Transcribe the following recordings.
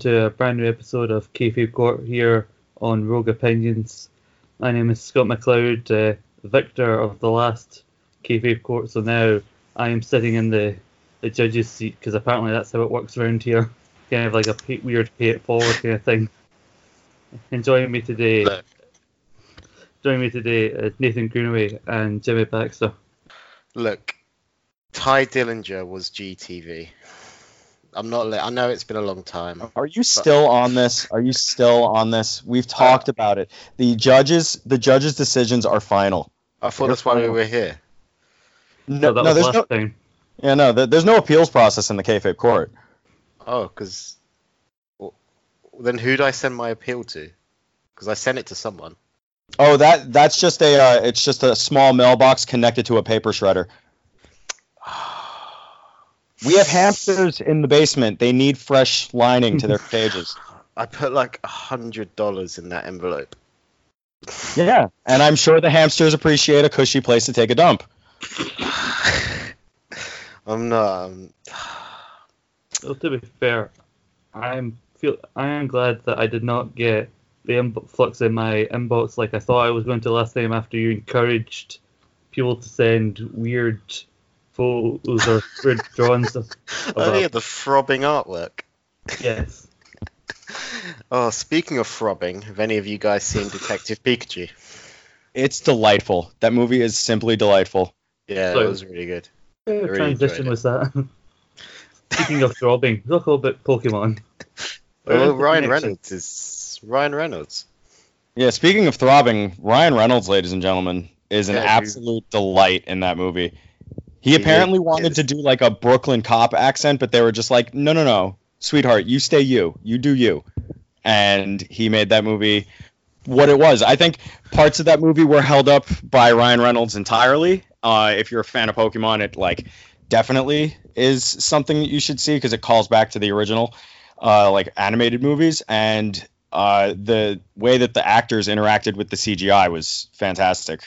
To a brand new episode of Kayfabe Court here on Rogue Opinions. My name is Scott McLeod, uh, victor of the last Kayfabe Court, so now I am sitting in the, the judge's seat because apparently that's how it works around here. Kind of like a pay, weird pay it forward kind of thing. And joining me today, joining me today is Nathan Greenaway and Jimmy Baxter. Look, Tye Dillinger was GTV. I'm not. li- I know it's been a long time. Are you still on this? Are you still on this? We've talked about it. The judges, the judges' decisions are final. I thought that's why we were here. so No, that no was there's last no, time. yeah, no, there- there's no appeals process in the kayfabe court. Oh, because then who'd I send my appeal to? Because I sent it to someone. Oh, that that's just a, uh, it's just a small mailbox connected to a paper shredder. We have hamsters in the basement. They need fresh lining to their cages. I put like a hundred dollars in that envelope. Yeah, and I'm sure the hamsters appreciate a cushy place to take a dump. I'm not. Um, Well, to be fair, I'm feel I am glad that I did not get the influx in my inbox like I thought I was going to last time after you encouraged people to send weird photos or weird drawings of oh yeah, the throbbing artwork. yes. Oh, speaking of throbbing, have any of you guys seen Detective Pikachu? It's delightful. That movie is simply delightful. Yeah, So- it was really good. What really transition was that? Speaking of throbbing, talk a little bit Pokemon. Oh, Where is Well, Ryan? Reynolds is Ryan Reynolds. Yeah, speaking of throbbing, Ryan Reynolds, ladies and gentlemen, is an Yeah, dude. absolute delight in that movie. He He apparently is. wanted to do like a Brooklyn cop accent, but they were just like, no, no, no, sweetheart, you stay you, you do you. And he made that movie what it was. I think parts of that movie were held up by Ryan Reynolds entirely. Uh, if you're a fan of Pokemon, it like definitely is something that you should see because it calls back to the original uh, like animated movies and uh, the way that the actors interacted with the CGI was fantastic.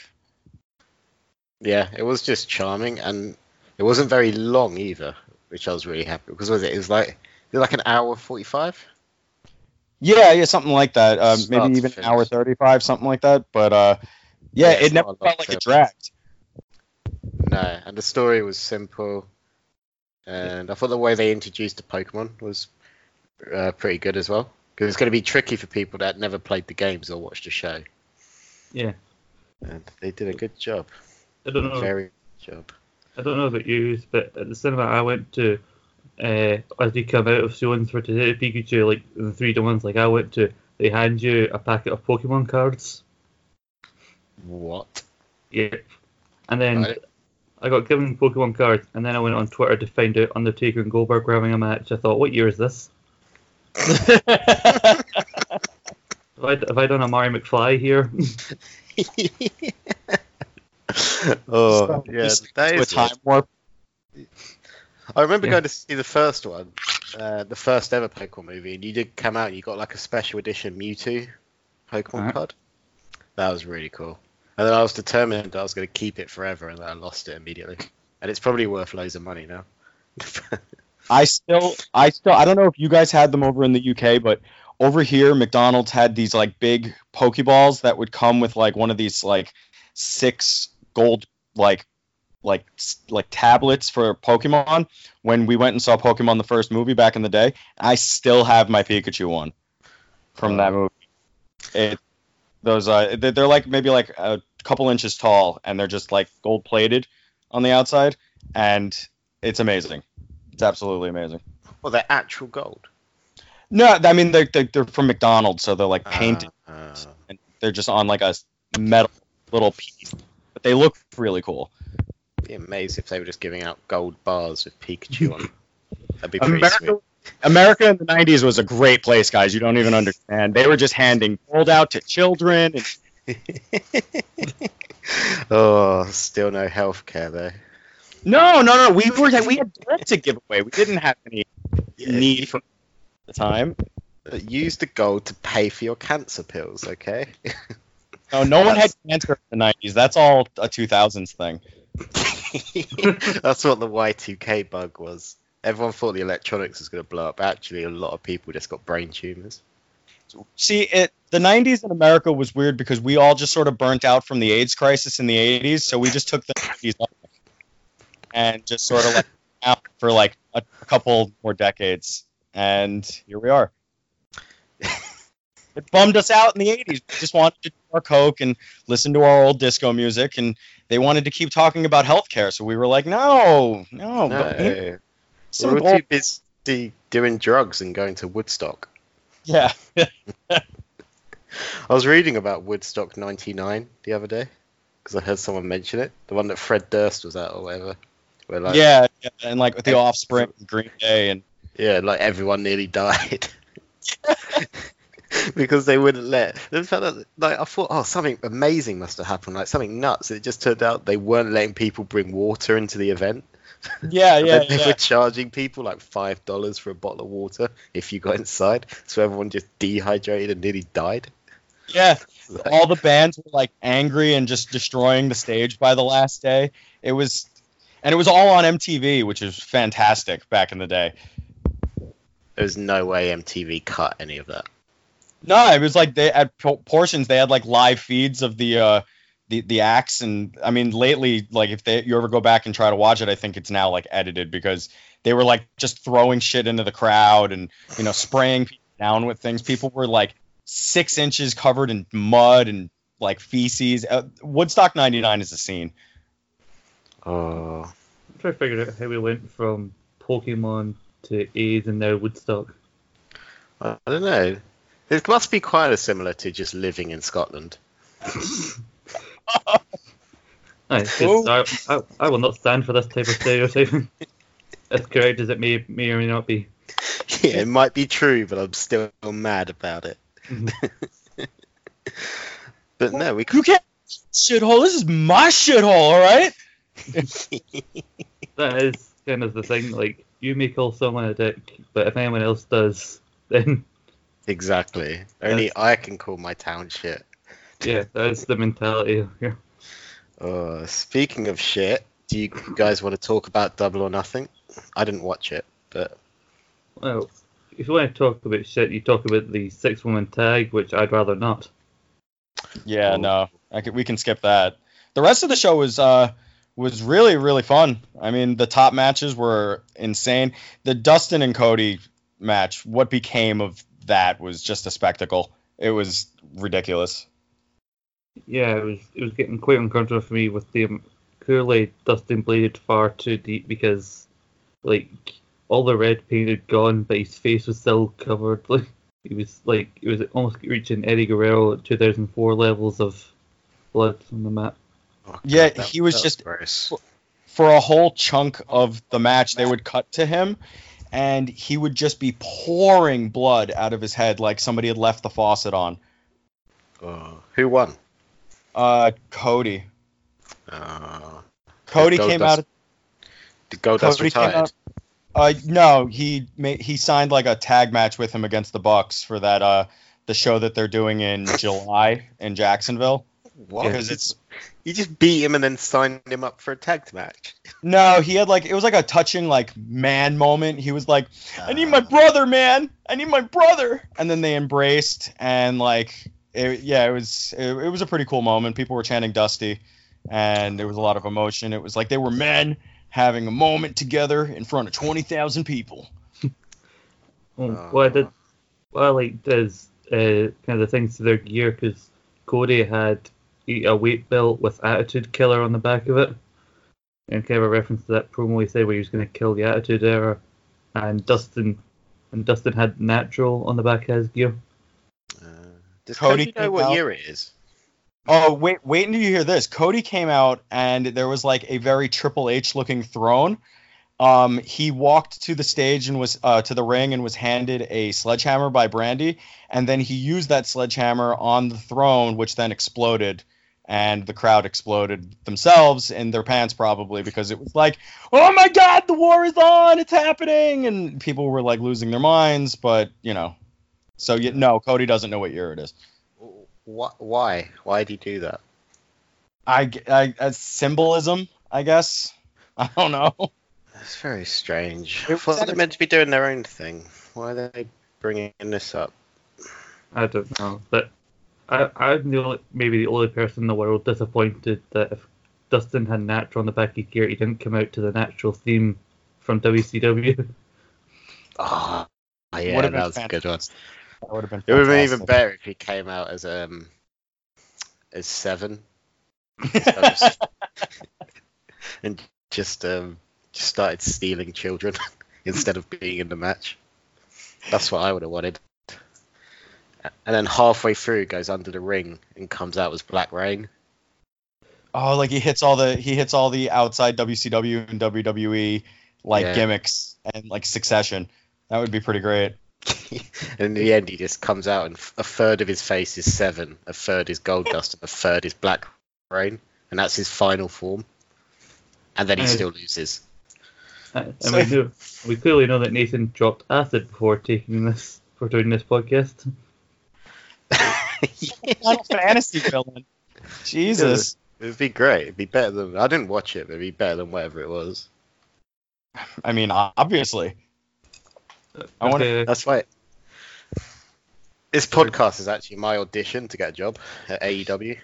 Yeah, it was just charming, and it wasn't very long either, which I was really happy because was it? It was like it was like an hour forty-five. Yeah, yeah, something like that. Uh, maybe even an hour thirty-five, something like that. But uh, yeah, Yeah, it never felt like to it it. dragged. No, and the story was simple, and I thought the way they introduced the Pokemon was uh, pretty good as well. Because it's going to be tricky for people that never played the games or watched the show, Yeah. and they did a good job. I don't know Very job. I don't know about you, but at the cinema I went to, uh, as you come out of showings for Detective Pikachu, like the three to ones, like I went to, they hand you a packet of Pokemon cards. What? Yeah. And then Right. I got given Pokemon cards, and then I went on Twitter to find out Undertaker and Goldberg were having a match. I thought, what year is this? Have I, have I done a Marty McFly here? oh yeah, that a time warp. I remember Yeah. going to see the first one, uh, the first ever Pokemon movie, and you did come out and you got like a special edition Mewtwo Pokemon Alright. card. That was really cool. And then I was determined that I was going to keep it forever, and then I lost it immediately. And it's probably worth loads of money now. I still, I still, I don't know if you guys had them over in the UK, but over here, McDonald's had these like big Pokeballs that would come with like one of these like six gold like like like tablets for Pokemon. When we went and saw Pokemon the first movie back in the day, I still have my Pikachu one from that movie. It those uh they're, like maybe like a couple inches tall and they're just like gold plated on the outside and it's amazing. It's absolutely amazing. well, they're actual gold. No, I mean they're they're, they're from McDonald's, so they're like painted. Ah, ah. and they're just on like a metal little piece, they look really cool. be amazed if they were just giving out gold bars with Pikachu on. them. That'd be pretty America, America in the '90s was a great place, guys. You don't even understand. They were just handing gold out to children. And, oh, still no healthcare though. no, no, no. We were we had bread to give away. We didn't have any Yeah, need for the time. use the gold to pay for your cancer pills, okay? No, no one had cancer in the '90s. That's all a 2000s thing. That's what the Y2K bug was. everyone thought the electronics was going to blow up. Actually, a lot of people just got brain tumors. See, it the 90s in America was weird because we all just sort of burnt out from the AIDS crisis in the 80s, so we just took the 90s off and just sort of like out for like a, couple more decades, and here we are. it bummed us out in the 80s. We just wanted to our coke and listen to our old disco music, and they wanted to keep talking about healthcare, so we were like, no, no, No, we were old- too busy doing drugs and going to Woodstock. yeah. I was reading about Woodstock '99 the other day because I heard someone mention it. The one that Fred Durst was at or whatever. Where like, yeah, yeah, and like with the Offspring, Green Day, and yeah, like everyone nearly died. because they wouldn't let. Found out, like I thought, oh, something amazing must have happened, like something nuts. It just turned out they weren't letting people bring water into the event. yeah, yeah, they yeah. were charging people like five dollars for a bottle of water if you got inside. So everyone just dehydrated and nearly died. yeah. All the bands were like angry and just destroying the stage by the last day. It was, and it was all on MTV, which is fantastic back in the day. There's no way MTV cut any of that. No, it was like they at portions they had like live feeds of the uh the the acts, and I mean lately, like if they you ever go back and try to watch it, I think it's now like edited because they were like just throwing shit into the crowd and you know spraying people down with things. People were like six inches covered in mud and like feces. Uh, Woodstock '99 is a scene. Oh, I'm trying to figure out how we went from Pokemon to AIDS and now Woodstock. I don't know. It must be quite similar to just living in Scotland. Aye, 'cause I, I, I will not stand for this type of stereotyping. as correct as it may may or may not be. Yeah, it might be true, but I'm still mad about it. Mm-hmm. but no, we You can't shithole. This is my shithole. All right. That is kind of the thing. Like you may call someone a dick, but if anyone else does, then exactly. Only I can call my town shit. yeah, that's the mentality here. Uh, speaking of shit, do you guys want to talk about Double or Nothing? I didn't watch it, but Well, if you want to talk about shit, you talk about the six woman tag, which I'd rather not. Yeah, Oh. no, I could, we can skip that. The rest of the show was uh was really really fun. I mean, the top matches were insane. The Dustin and Cody match, what became of that was just a spectacle. It was ridiculous. Yeah, it was it was getting quite uncomfortable for me with the um, clearly Dustin bladed far too deep because like all the red paint had gone, but his face was still covered. Like he was like it was almost reaching Eddie Guerrero at 2004 levels of blood on the mat. oh, Yeah, that- he was just- gross. For a whole chunk of the match, they would cut to him and he would just be pouring blood out of his head like somebody had left the faucet on. Oh, who won? Uh Cody. Uh, Cody came out Did Goldust retired? out- Uh, no, he made he signed like a tag match with him against the Bucks for that uh the show that they're doing in July in Jacksonville. What? Because it's You just beat him and then signed him up for a tag match. no, he had like it was like a touching like man moment. He was like, "I need my Uh, brother, man. I need my brother," and then they embraced and like it, yeah, it was it, it was a pretty cool moment. People were chanting Dusty, and there was a lot of emotion. It was like they were men having a moment together in front of twenty thousand people. well, what I did, what I liked is uh, kind of the things to their gear because Cody had a a weight belt with Attitude Killer on the back of it, and kind of a reference to that promo he said where he was going to kill the Attitude Era, and Dustin, and Dustin had Natural on the back of his gear. Uh, does Cody Cody, know what out- year it is? Oh wait, wait until you hear this. Cody came out and there was like a very Triple H looking throne. Um, he walked to the stage and was uh, to the ring and was handed a sledgehammer by Brandy, and then he used that sledgehammer on the throne, which then exploded, and the crowd exploded themselves in their pants probably because it was like, oh my God, the war is on, it's happening, and people were like losing their minds. But you know, so you, no, Cody doesn't know what year it is. Wh- Why? Why did he do that? I, I as symbolism, I guess. I don't know. It's very strange. It I thought was they're meant to be doing their own thing. Why are they bringing this up? I don't know, but I, I'm the only, maybe the only person in the world disappointed that if Dustin had natural on the back of his gear, he didn't come out to the natural theme from WCW. Oh, yeah, that been was a good one. That would have been. It would have been even fantastic. better if he came out as um as seven and just um just started stealing children instead of being in the match. That's what I would have wanted. And then halfway through goes under the ring and comes out as Black Rain. oh, like he hits all the he hits all the outside WCW and WWE like Yeah. gimmicks and like Succession. That would be pretty great. and in the end, he just comes out and a third of his face is Seven, a third is Goldust, and a third is Black Rain, and that's his final form. And then he Uh, still loses. and So- we know, we clearly know that Nathan dropped acid before taking this, for doing this podcast. Final Fantasy villain. Jesus. It'd be great. It'd be better than I didn't watch it, but it'd be better than whatever it was. I mean, obviously. I wanna- That's right. This podcast is actually my audition to get a job at AEW.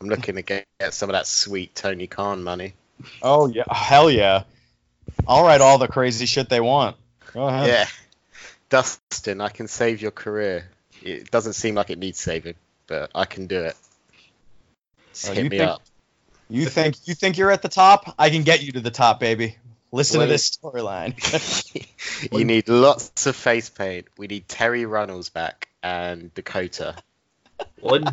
I'm looking to get, get some of that sweet Tony Khan money. Oh yeah, hell yeah. I'll write all the crazy shit they want. Go ahead. Yeah. Dustin, I can save your career. It doesn't seem like it needs saving, but I can do it. Just Oh, hit you me think- up. You think you think you're at the top? I can get you to the top, baby. Listen Wait. to this storyline. you need lots of face paint. We need Terri Runnels back and Dakota. one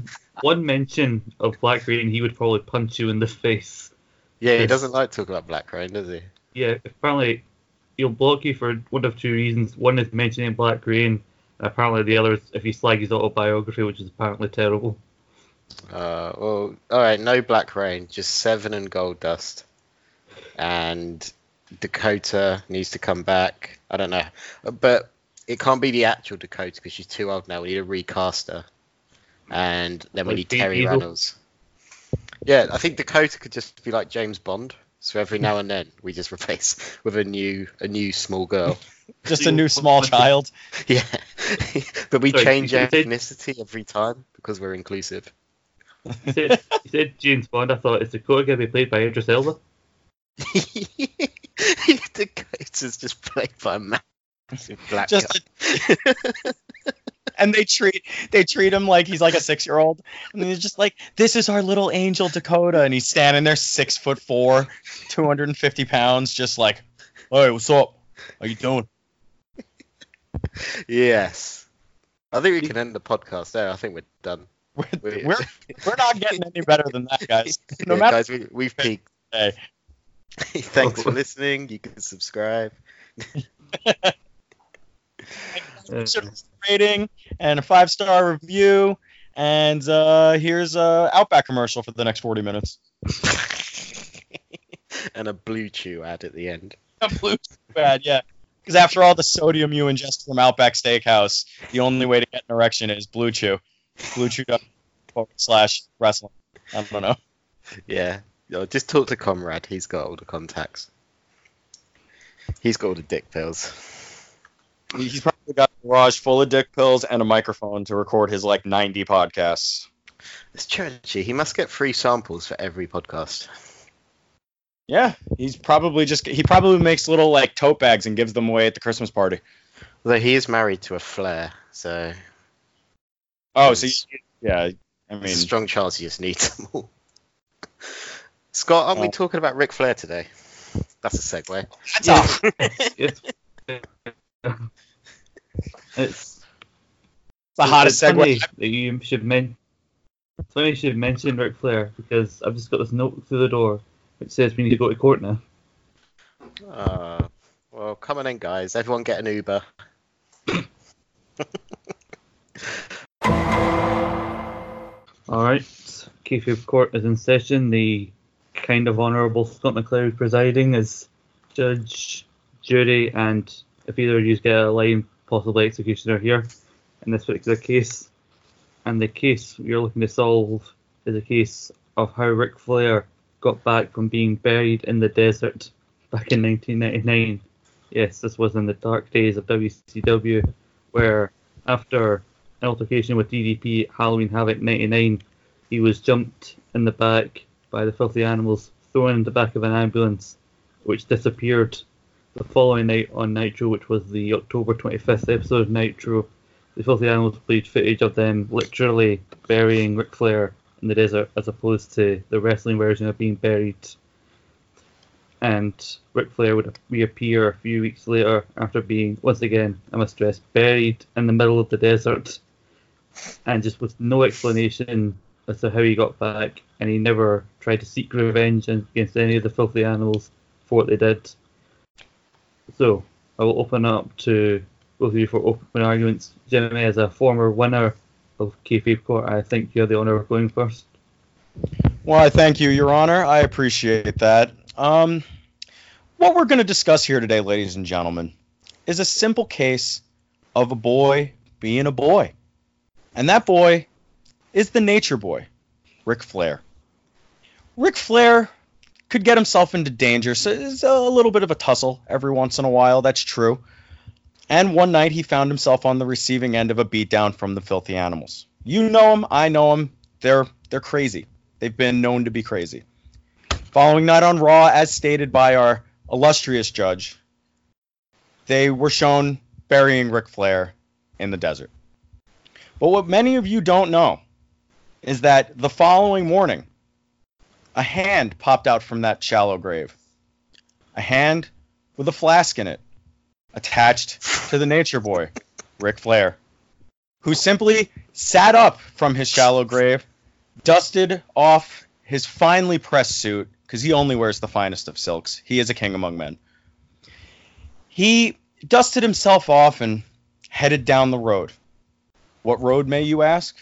one mention of Black Rain, he would probably punch you in the face. Yeah, he doesn't like talking about Black Rain, does he? Yeah, apparently he'll block you for one of two reasons. One is mentioning Black Rain, and apparently the other is if he slag his autobiography, which is apparently terrible. Uh, well, all right, no Black Rain, just Seven and Goldust, and Dakota needs to come back. I don't know, but it can't be the actual Dakota because she's too old now. We need a recast her, and then we Like need Terry Diesel? Reynolds. Yeah, I think Dakota could just be like James Bond. So every now and then we just replace with a new a new small girl. Just a new small child. Yeah, but we Sorry, change you said- ethnicity every time because we're inclusive. He said, he said James Bond. I thought is Dakota going to be played by Idris Elba? Dakota's just played by a massive black Just guy. and they treat they treat him like he's like a six year old, and he's just like, "This is our little angel Dakota," and he's standing there, six foot four, two hundred and fifty pounds, just like, "Hey, what's up? How you doing?" yes. I think we can end the podcast there. I think we're done. We're, We- we're we're not getting any better than that, guys. No Yeah, matter guys, we, we've peaked. Hey. Thanks for listening. You can subscribe. Uh, rating and a five star review, and uh, here's a Outback commercial for the next forty minutes. and a blue chew ad at the end. A Blue Chew ad, yeah. Because after all the sodium you ingest from Outback Steakhouse, the only way to get an erection is Blue Chew. Blue Chew forward slash wrestling. I don't know. Yeah. Yo, just talk to Conrad. He's got all the contacts. He's got all the dick pills. He's probably got a garage full of dick pills and a microphone to record his like 90 podcasts. It's churchy. He must get free samples for every podcast. Yeah, he's probably just he probably makes little like tote bags and gives them away at the Christmas party. Although he is married to a Flair, so Oh, so you, yeah, I mean, strong chance he just needs them all. Scott, aren't we Oh. talking about Ric Flair today? That's a segue. that's off. it's, it's the hottest it's funny segue. that you should men- It's funny you should mention Ric Flair because I've just got this note through the door which says we need to go to court now. Uh, well, come on in, guys. Everyone get an Uber. All right, Kayfabe Court is in session. The kind of honourable Scott McLeod presiding as judge, jury, and if either of you get a line, possibly executioner here in this particular case. And the case you're looking to solve is a case of how Ric Flair got back from being buried in the desert back in 1999. Yes, this was in the dark days of WCW, where after an altercation with DDP Halloween Havoc 99, he was jumped in the back by the filthy animals, thrown in the back of an ambulance, which disappeared. The following night on Nitro, which was the October 25th episode of Nitro, the filthy animals played footage of them literally burying Ric Flair in the desert, as opposed to the wrestling version of being buried. And Ric Flair would reappear a few weeks later after being, once again, I must stress, buried in the middle of the desert, and just with no explanation as to how he got back, and he never tried to seek revenge against any of the filthy animals for what they did. So I will open up to both of you for open arguments. Jimmy, as a former winner of kayfabe court, I think you have the honour of going first. Well, I thank you, Your Honor. I appreciate that. Um, what we're going to discuss here today, ladies and gentlemen, is a simple case of a boy being a boy. And that boy is the nature boy, Ric Flair. Ric Flair could get himself into danger, so it's a little bit of a tussle every once in a while, that's true. And one night he found himself on the receiving end of a beatdown from the filthy animals. You know them, I know them. They're they're crazy. They've been known to be crazy. Following night on Raw, as stated by our illustrious judge, they were shown burying Ric Flair in the desert. But what many of you don't know is that the following morning, a hand popped out from that shallow grave. A hand with a flask in it, attached to the nature boy, Ric Flair, who simply sat up from his shallow grave, dusted off his finely pressed suit, because he only wears the finest of silks. He is a king among men. He dusted himself off and headed down the road. What road, may you ask?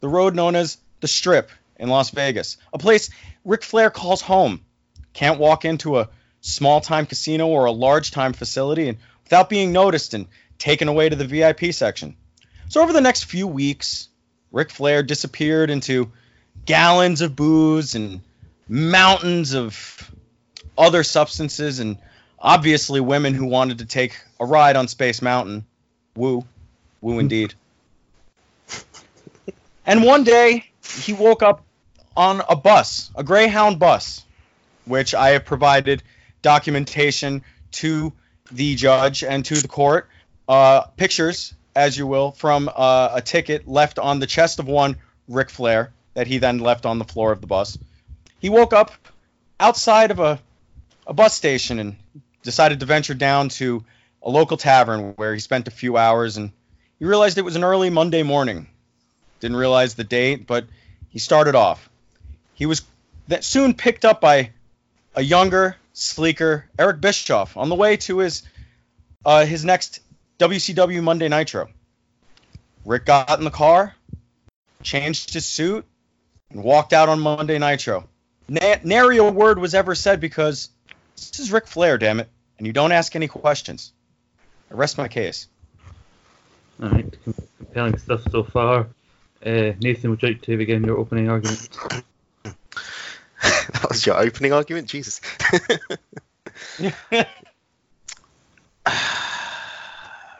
The road known as the Strip in Las Vegas, a place Ric Flair calls home. Can't walk into a small time casino or a large time facility and without being noticed and taken away to the VIP section. So over the next few weeks, Ric Flair disappeared into gallons of booze and mountains of other substances and obviously women who wanted to take a ride on Space Mountain. Woo. Woo indeed. and one day he woke up on a bus, a Greyhound bus, which I have provided documentation to the judge and to the court. Uh, pictures, as you will, from uh, a ticket left on the chest of one Ric Flair that he then left on the floor of the bus. He woke up outside of a, a bus station and decided to venture down to a local tavern where he spent a few hours and he realized it was an early Monday morning. Didn't realize the date, but he started off. He was that soon picked up by a younger, sleeker Eric Bischoff on the way to his uh, his next WCW Monday Nitro. Ric got in the car, changed his suit, and walked out on Monday Nitro. Na- nary a word was ever said because this is Ric Flair, damn it, and you don't ask any questions. I rest my case. All right, compelling stuff so far. Uh, Nathan, would you like to begin your opening argument? that was your opening argument, Jesus.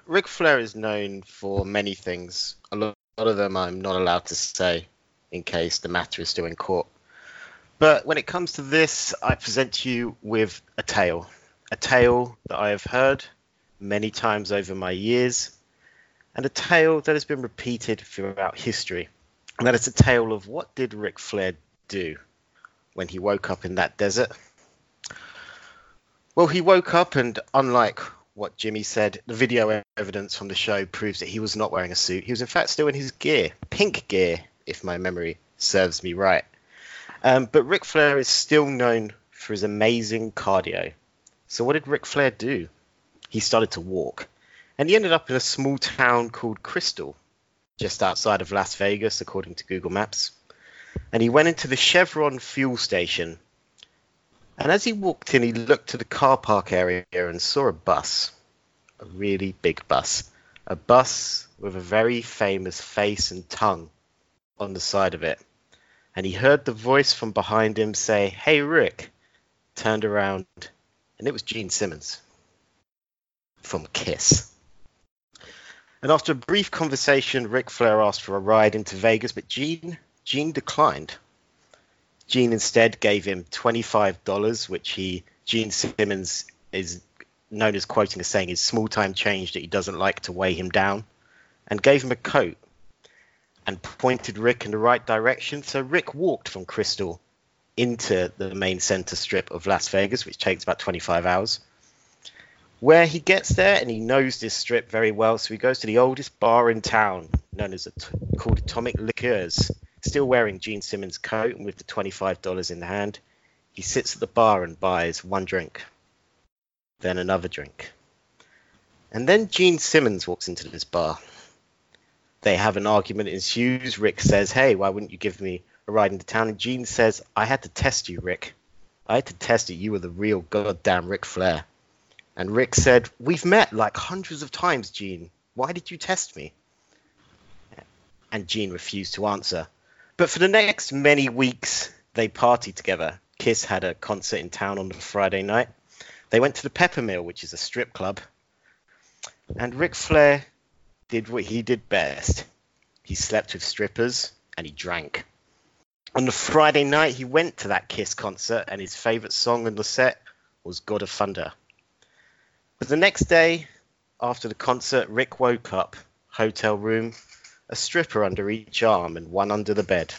Ric Flair is known for many things. A lot of them I'm not allowed to say in case the matter is still in court. But when it comes to this, I present you with a tale. A tale that I have heard many times over my years, and a tale that has been repeated throughout history. And that is a tale of what did Ric Flair do when he woke up in that desert? Well, he woke up, and unlike what Jimmy said, the video evidence from the show proves that he was not wearing a suit. He was, in fact, still in his gear, pink gear, if my memory serves me right. Um, but Ric Flair is still known for his amazing cardio. So, what did Ric Flair do? He started to walk, and he ended up in a small town called Crystal, just outside of Las Vegas, according to Google Maps. And he went into the Chevron fuel station. And as he walked in, he looked to the car park area and saw a bus, a really big bus, a bus with a very famous face and tongue on the side of it. And he heard the voice from behind him say, Hey, Ric. Turned around, and it was Gene Simmons from Kiss. And after a brief conversation, Ric Flair asked for a ride into Vegas, but Gene Gene declined. Gene instead gave him $25, which he Gene Simmons is known as quoting as saying is small time change that he doesn't like to weigh him down, and gave him a coat and pointed Ric in the right direction. So Ric walked from Crystal into the main center strip of Las Vegas, which takes about 25 hours. Where he gets there, and he knows this strip very well, so he goes to the oldest bar in town, known as called Atomic Liquors. Still wearing Gene Simmons' coat and with the $25 in hand, he sits at the bar and buys one drink, then another drink. And then Gene Simmons walks into this bar. They have an argument ensues. Ric says, Hey, why wouldn't you give me a ride into town? And Gene says, I had to test you, Ric. I had to test it. You were the real goddamn Ric Flair. And Ric said, We've met like hundreds of times, Gene. Why did you test me? And Gene refused to answer. But for the next many weeks, they partied together. Kiss had a concert in town on the Friday night. They went to the Peppermill, which is a strip club. And Ric Flair did what he did best. He slept with strippers and he drank. On the Friday night, he went to that Kiss concert, and his favorite song on the set was God of Thunder. But the next day, after the concert, Ric woke up, hotel room, a stripper under each arm and one under the bed.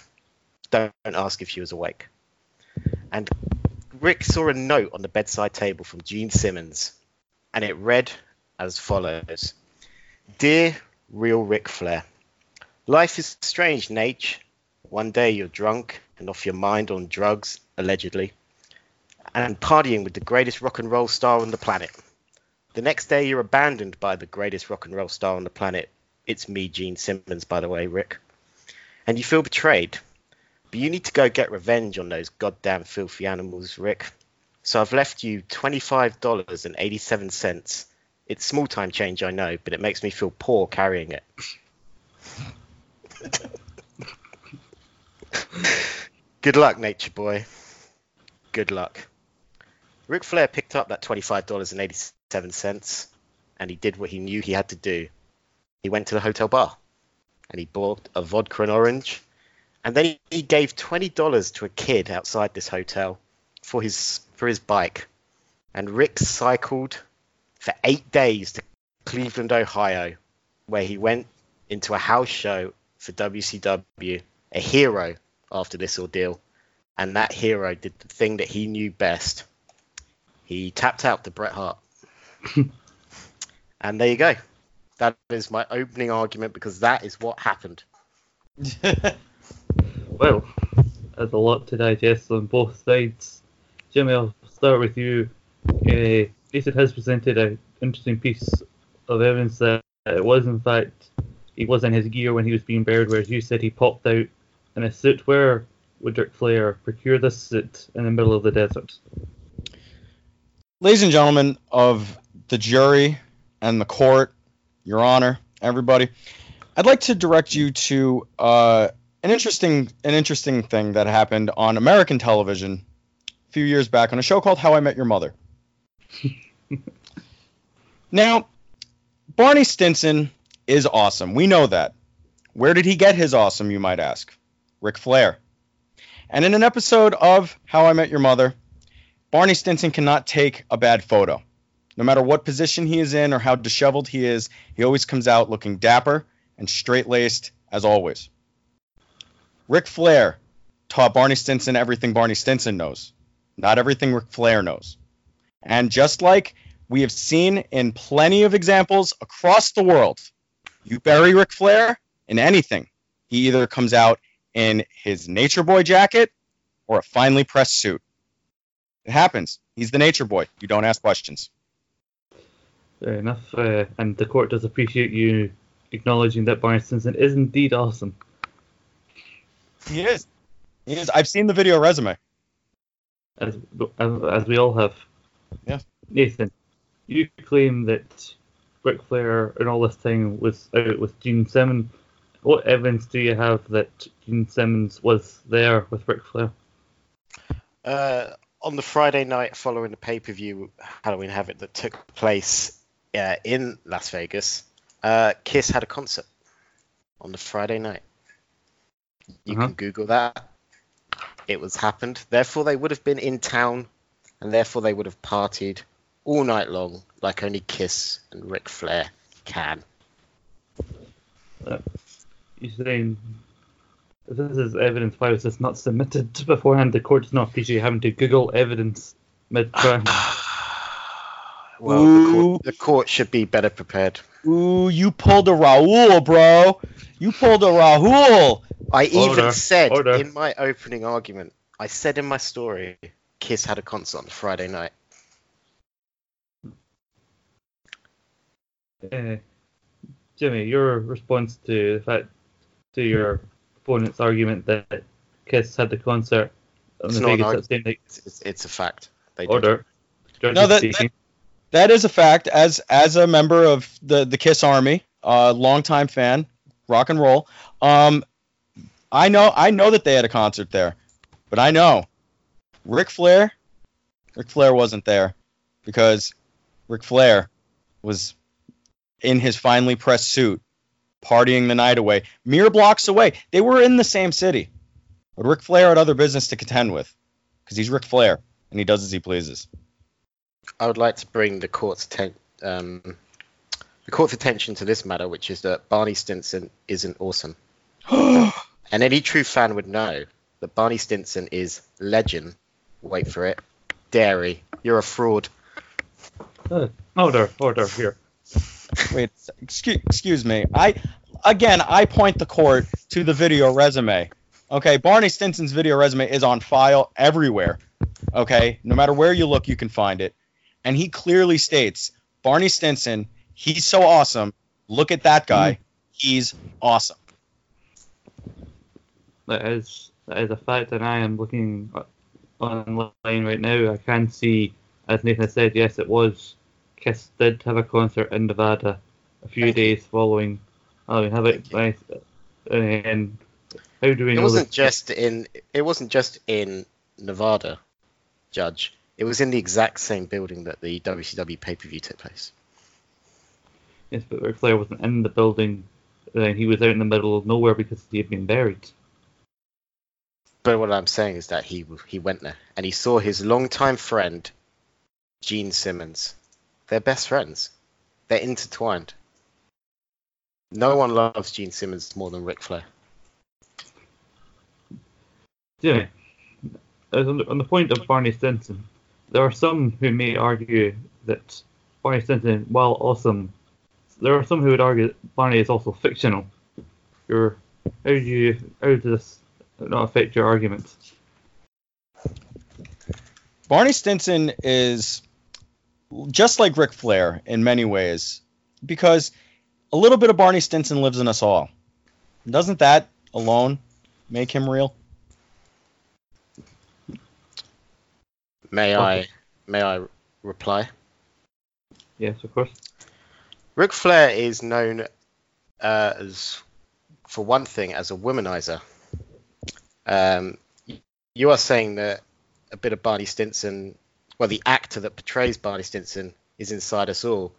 Don't ask if she was awake. And Ric saw a note on the bedside table from Gene Simmons, and it read as follows Dear real Ric Flair, life is strange, Nate. One day you're drunk and off your mind on drugs, allegedly, and partying with the greatest rock and roll star on the planet. The next day you're abandoned by the greatest rock and roll star on the planet. It's me, Gene Simmons, by the way, Ric. And you feel betrayed. But you need to go get revenge on those goddamn filthy animals, Ric. So I've left you $25.87. It's small time change, I know, but it makes me feel poor carrying it. Good luck, Nature Boy. Good luck. Ric Flair picked up that $25.87 and he did what he knew he had to do. He went to the hotel bar and he bought a vodka and orange. And then he gave $20 to a kid outside this hotel for his for his bike. And Ric cycled for eight days to Cleveland, Ohio, where he went into a house show for WCW, a hero after this ordeal. And that hero did the thing that he knew best. He tapped out to Bret Hart. and there you go. That is my opening argument because that is what happened. well, there's a lot to digest on both sides. Jimmy, I'll start with you. Uh, Nathan has presented an interesting piece of evidence that it was, in fact, he was in his gear when he was being buried, whereas you said he popped out in a suit. Where would Ric Flair procure this suit in the middle of the desert? Ladies and gentlemen of the jury and the court, Your Honor, everybody, I'd like to direct you to uh, an interesting an interesting thing that happened on American television a few years back on a show called How I Met Your Mother. now, Barney Stinson is awesome. We know that. Where did he get his awesome, you might ask? Ric Flair. And in an episode of How I Met Your Mother, Barney Stinson cannot take a bad photo. No matter what position he is in or how disheveled he is, he always comes out looking dapper and straight laced as always. Ric Flair taught Barney Stinson everything Barney Stinson knows, not everything Ric Flair knows. And just like we have seen in plenty of examples across the world, you bury Ric Flair in anything, he either comes out in his Nature Boy jacket or a finely pressed suit. It happens. He's the Nature Boy. You don't ask questions. Fair enough. Uh, and the court does appreciate you acknowledging that Barney Stinson is indeed awesome. He is. He is. I've seen the video resume. As, as, as we all have. Yeah. Nathan, you claim that Ric Flair and all this time was out with Gene Simmons. What evidence do you have that Gene Simmons was there with Ric Flair? Uh, on the Friday night following the pay per view Halloween Havoc that took place uh, in Las Vegas, uh, Kiss had a concert on the Friday night. You Uh-huh. can Google that. It was happened. Therefore, they would have been in town, and therefore they would have partied all night long, like only Kiss and Ric Flair can. You're saying if this is evidence, why was this not submitted beforehand? The court does not appreciate having to Google evidence mid trial. Well, the Ooh. court, the court should be better prepared. Ooh, you pulled a Raul, bro. You pulled a Raul. I even Order, said order. in my opening argument, I said in my story, Kiss had a concert on Friday night. uh, Jimmy, your response to the fact to your opponent's argument that Kiss had the concert on It's the not Vegas argu- that same night It's, it's, it's a fact. They order. Judges No, that- speaking. That is a fact. As as a member of the the Kiss Army, uh, longtime fan, rock and roll. Um, I know I know that they had a concert there, but I know Ric Flair, Ric Flair wasn't there because Ric Flair was in his finely pressed suit, partying the night away, mere blocks away. They were in the same city, but Ric Flair had other business to contend with because he's Ric Flair and he does as he pleases. I would like to bring the court's atten- um, the court's attention to this matter, which is that Barney Stinson isn't awesome. And any true fan would know that Barney Stinson is legend. Wait for it. Dairy, you're a fraud. Uh, order, order here. Wait, excuse, excuse me. I again, I point the court to the video resume. Okay, Barney Stinson's video resume is on file everywhere. Okay, no matter where you look, you can find it. And he clearly states, Barney Stinson, he's so awesome. Look at that guy. Hmm. He's awesome. That is that is a fact, and I am looking online right now. I can see, as Nathan said, yes, it was. Kiss did have a concert in Nevada a few Thank you. days following Halloween Havoc. Thank Nice. And how do we It know wasn't this? just in it wasn't just in Nevada, Judge. It was in the exact same building that the WCW pay per view took place. Yes, but Ric Flair wasn't in the building. He was out in the middle of nowhere because he had been buried. But what I'm saying is that he he went there and he saw his longtime friend, Gene Simmons. They're best friends. They're intertwined. No one loves Gene Simmons more than Ric Flair. As on the, on the point of Barney Stinson, there are some who may argue that Barney Stinson, while awesome, there are some who would argue that Barney is also fictional. Your, how do you, how does this not affect your argument? Barney Stinson is just like Ric Flair in many ways because a little bit of Barney Stinson lives in us all. Doesn't that alone make him real? May I may I reply? Yes, of course. Ric Flair is known uh, as, for one thing, as a womanizer. Um, you are saying that a bit of Barney Stinson, well, the actor that portrays Barney Stinson is inside us all.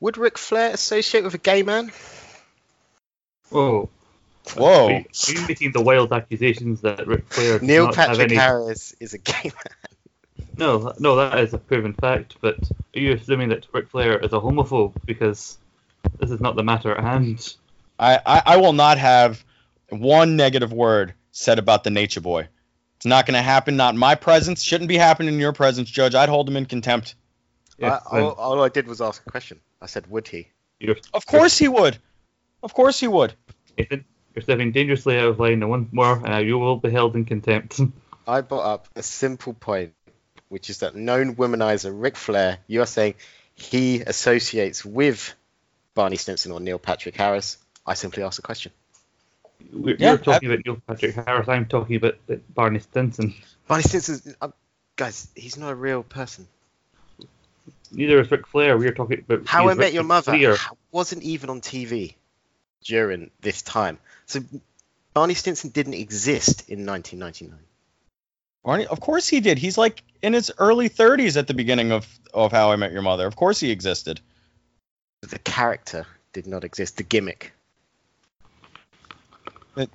Would Ric Flair associate with a gay man? Whoa. Whoa. Are you, are you making the wild accusations that Ric Flair Neil Patrick any... Harris is a gay man. No, no, that is a proven fact. But are you assuming that Ric Flair is a homophobe because this is not the matter at hand? I, I, I will not have one negative word said about the Nature Boy. It's not going to happen. Not in my presence. Shouldn't be happening in your presence, Judge. I'd hold him in contempt. Yes, I, all, all I did was ask a question. I said, would he? you're, Of course he would. Of course he would. Nathan, you're stepping dangerously out of line, and once more, uh, you will be held in contempt. I brought up a simple point, which is that known womanizer Ric Flair, you are saying he associates with Barney Stinson or Neil Patrick Harris. I simply ask a question. We're, Yeah, you're talking about Neil Patrick Harris. I'm talking about uh, Barney Stinson. Barney Stinson, uh, guys, he's not a real person. Neither is Ric Flair. We're talking about How I Met Richard Your Mother Gere. wasn't even on TV during this time. So Barney Stinson didn't exist in 1999. Barney, of course he did. He's like in his early 30s at the beginning of of How I Met Your Mother. Of course he existed. The character did not exist. The gimmick. I,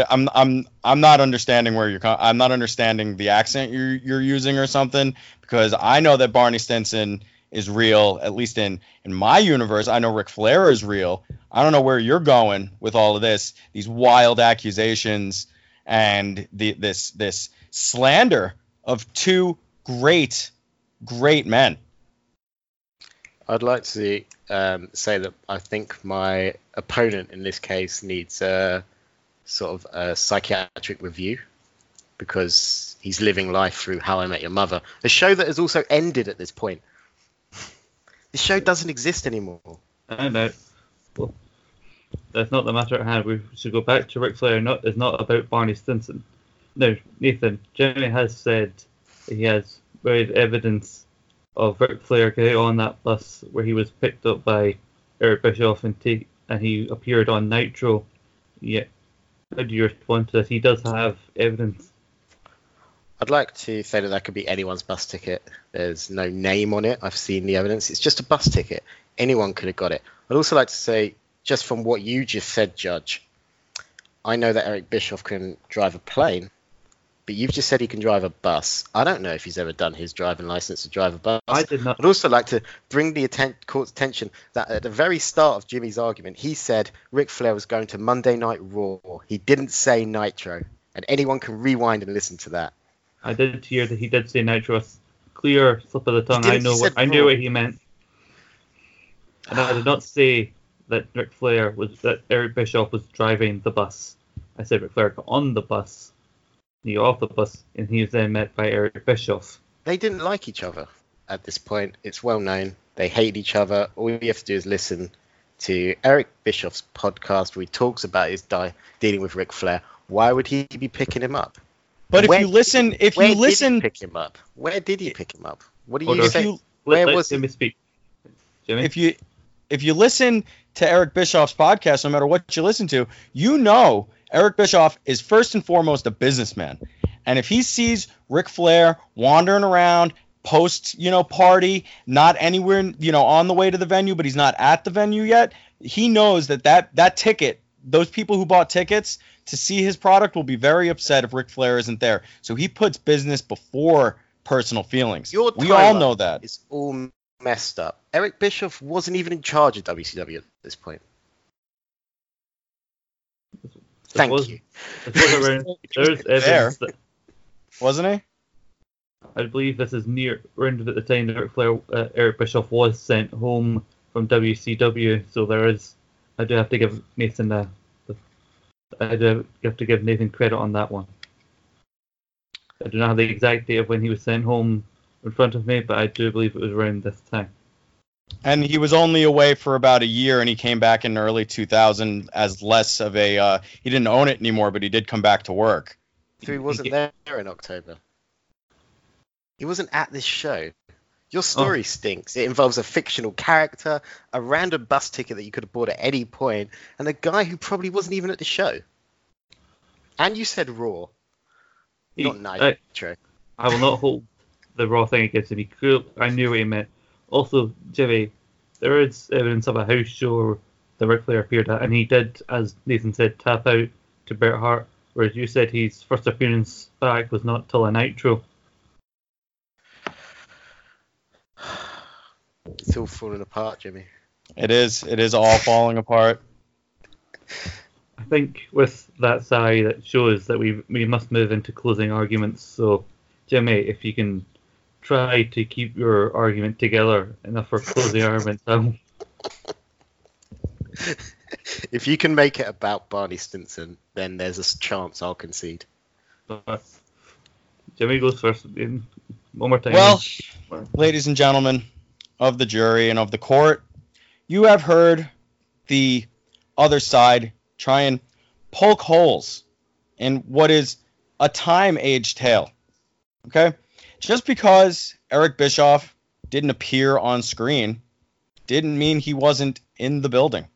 I I'm I'm I'm not understanding where you're. I'm not understanding the accent you're you're using or something because I know that Barney Stinson is real. At least in in my universe, I know Ric Flair is real. I don't know where you're going with all of this. These wild accusations and the this this slander of two great great men. I'd like to um, say that I think my opponent in this case needs a sort of a psychiatric review because he's living life through How I Met Your Mother, a show that has also ended at this point. The show doesn't exist anymore. I know. Well, that's not the matter at hand. We should go back to Ric Flair. Not is not about Barney Stinson. No, Nathan. Jimmy has said he has varied evidence of Ric Flair getting on that bus where he was picked up by Eric Bischoff and take, and he appeared on Nitro. Yeah. How do you respond to this? He does have evidence. I'd like to say that that could be anyone's bus ticket. There's no name on it. I've seen the evidence. It's just a bus ticket. Anyone could have got it. I'd also like to say, just from what you just said, Judge, I know that Eric Bischoff can drive a plane, but you've just said he can drive a bus. I don't know if he's ever done his driving license to drive a bus. I did not. I'd also like to bring the atten- court's attention that at the very start of Jimmy's argument, he said Ric Flair was going to Monday Night Raw. He didn't say Nitro, and anyone can rewind and listen to that. I did hear that he did say Nitro. Clear slip of the tongue. I know what I knew what he meant. And I did not say that Ric Flair was that Eric Bischoff was driving the bus. I said Ric Flair got on the bus, he got off the bus, and he was then met by Eric Bischoff. They didn't like each other at this point. It's well known. They hate each other. All you have to do is listen to Eric Bischoff's podcast where he talks about his di- dealing with Ric Flair. Why would he be picking him up? But if you listen, if Where you did listen, he pick him up? Where did he pick him up? What do you if say? you Where let was him speak. Jimmy? if you if you listen to Eric Bischoff's podcast, no matter what you listen to, you know Eric Bischoff is first and foremost a businessman. And if he sees Ric Flair wandering around post, you know, party, not anywhere, you know, on the way to the venue, but he's not at the venue yet, he knows that that, that ticket, those people who bought tickets to see his product will be very upset if Ric Flair isn't there. So he puts business before personal feelings. Your we all know that. It's all messed up. Eric Bischoff wasn't even in charge of WCW at this point. Thank was- you. This was around, there's evidence that Wasn't he? I believe this is near around at the time that Ric Flair, uh, Eric Bischoff was sent home from WCW. So there is, I do have to give Nathan a, I do have to give Nathan credit on that one. I do not have the exact date of when he was sent home in front of me, but I do believe it was around this time. And he was only away for about a year, and he came back in early 2000 as less of a. Uh, he didn't own it anymore, but he did come back to work. So he wasn't there in October. He wasn't at this show. Your story stinks. It involves a fictional character, a random bus ticket that you could have bought at any point, and a guy who probably wasn't even at the show. And you said Raw, He- not I, Nitro. I will not hold the raw thing against him. He could, I knew what he meant. Also, Jimmy, there is evidence of a house show that Ric Flair appeared at, and he did, as Nathan said, tap out to Bret Hart, whereas you said his first appearance back was not till a Nitro. It's all falling apart, Jimmy. It is. It is all falling apart. I think with that side, that shows that we we must move into closing arguments. So, Jimmy, if you can try to keep your argument together enough for closing arguments, I'll If you can make it about Barney Stinson, then there's a chance I'll concede. But Jimmy goes first. in- One more time. Well, ladies and gentlemen of the jury and of the court, you have heard the other side try and poke holes in what is a time aged tale. Okay? Just because Eric Bischoff didn't appear on screen didn't mean he wasn't in the building.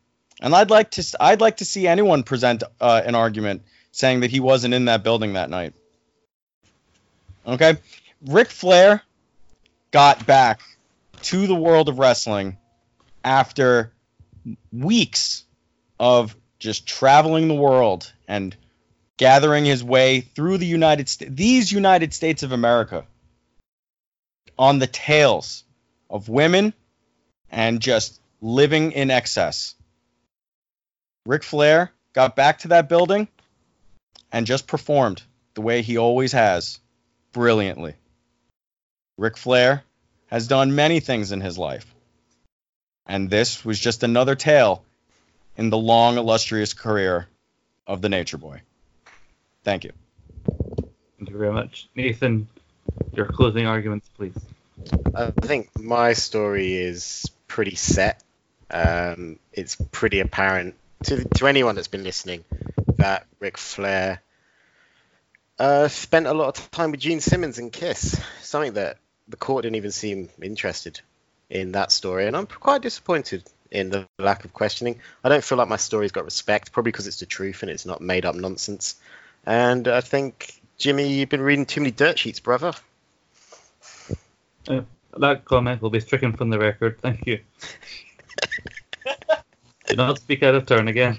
And I'd like to I'd like to see anyone present uh, an argument saying that he wasn't in that building that night. Okay, Ric Flair got back to the world of wrestling after weeks of just traveling the world and gathering his way through the United States, these United States of America, on the tails of women and just living in excess. Ric Flair got back to that building and just performed the way he always has, brilliantly. Ric Flair has done many things in his life, and this was just another tale in the long, illustrious career of the Nature Boy. Thank you. Thank you very much. Nathan, your closing arguments, please. I think my story is pretty set. Um, it's pretty apparent to to anyone that's been listening that Ric Flair uh, spent a lot of time with Gene Simmons and Kiss, something that the court didn't even seem interested in that story, and I'm quite disappointed in the lack of questioning. I don't feel like my story's got respect, probably because it's the truth and it's not made up nonsense. And I think Jimmy, you've been reading too many dirt sheets, brother. Uh, that comment will be stricken from the record. Thank you. Do not speak out of turn again.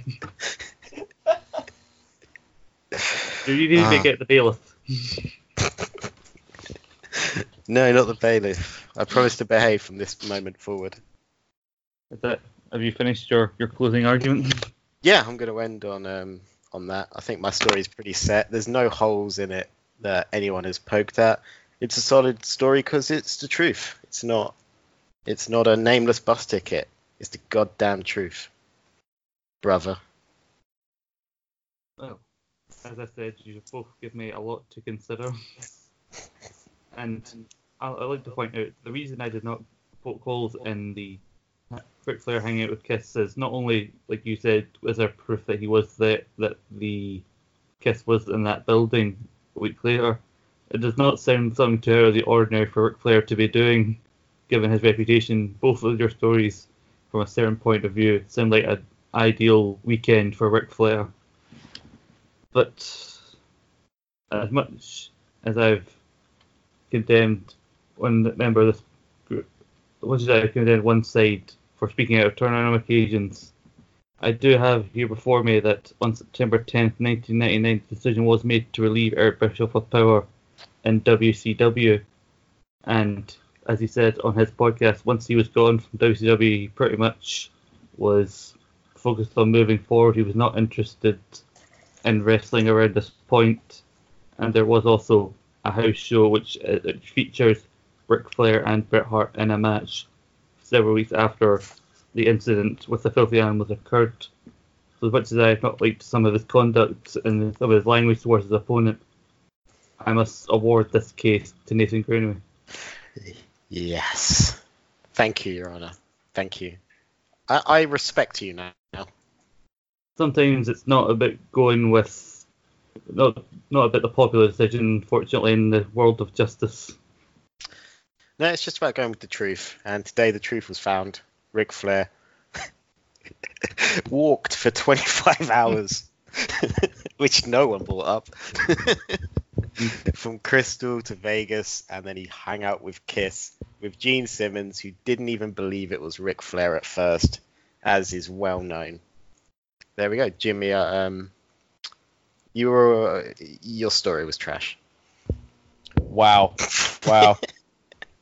Do you need Ah. to get the bailiff? No, not the bailiff. I promise to behave from this moment forward. Is that, have you finished your, your closing argument? Yeah, I'm going to end on um, on that. I think my story is pretty set. There's no holes in it that anyone has poked at. It's a solid story because it's the truth. It's not. It's not a nameless bus ticket. It's the goddamn truth, brother. Well, as I said, you both give me a lot to consider. And I- I'd like to point out the reason I did not poke holes in the Ric Flair hanging out with Kiss is not only, like you said, was there proof that he was there, that the Kiss was in that building a week later. It does not sound something of the ordinary for Ric Flair to be doing, given his reputation. Both of your stories, from a certain point of view, sound like an ideal weekend for Ric Flair. But as much as I've condemned one member of this group, much as I've condemned one side for speaking out of turn on occasions, I do have here before me that on September 10th, 1999, the decision was made to relieve Eric Bischoff of power in WCW. And as he said on his podcast, once he was gone from WCW, he pretty much was focused on moving forward. He was not interested in wrestling around this point. And there was also a house show which uh, it features Ric Flair and Bret Hart in a match several weeks after the incident with the filthy animals occurred. So as much as I have not liked some of his conduct and some of his language towards his opponent, I must award this case to Nathan Greenaway. Yes. Thank you, Your Honor. Thank you. I, I respect you now. Sometimes it's not about going with not not about the popular decision, fortunately in the world of justice. No, it's just about going with the truth. And today the truth was found. Ric Flair walked for 25 hours, which no one brought up. From Crystal to Vegas, and then he hung out with Kiss with Gene Simmons, who didn't even believe it was Ric Flair at first, as is well known. There we go, Jimmy. uh, Um, you were your story was trash. Wow, wow.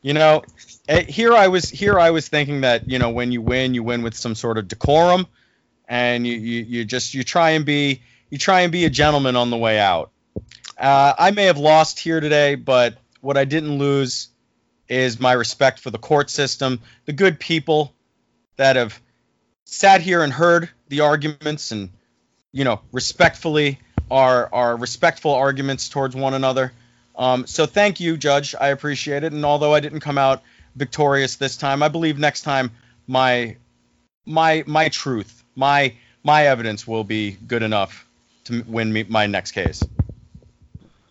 You know, eh, here I was here I was thinking that you know when you win, you win with some sort of decorum, and you you, you just you try and be you try and be a gentleman on the way out. Uh, I may have lost here today, but what I didn't lose is my respect for the court system, the good people that have sat here and heard the arguments and you know respectfully are are respectful arguments towards one another. Um, so thank you, Judge. I appreciate it. And although I didn't come out victorious this time, I believe next time my my my truth, my my evidence will be good enough to win me my next case.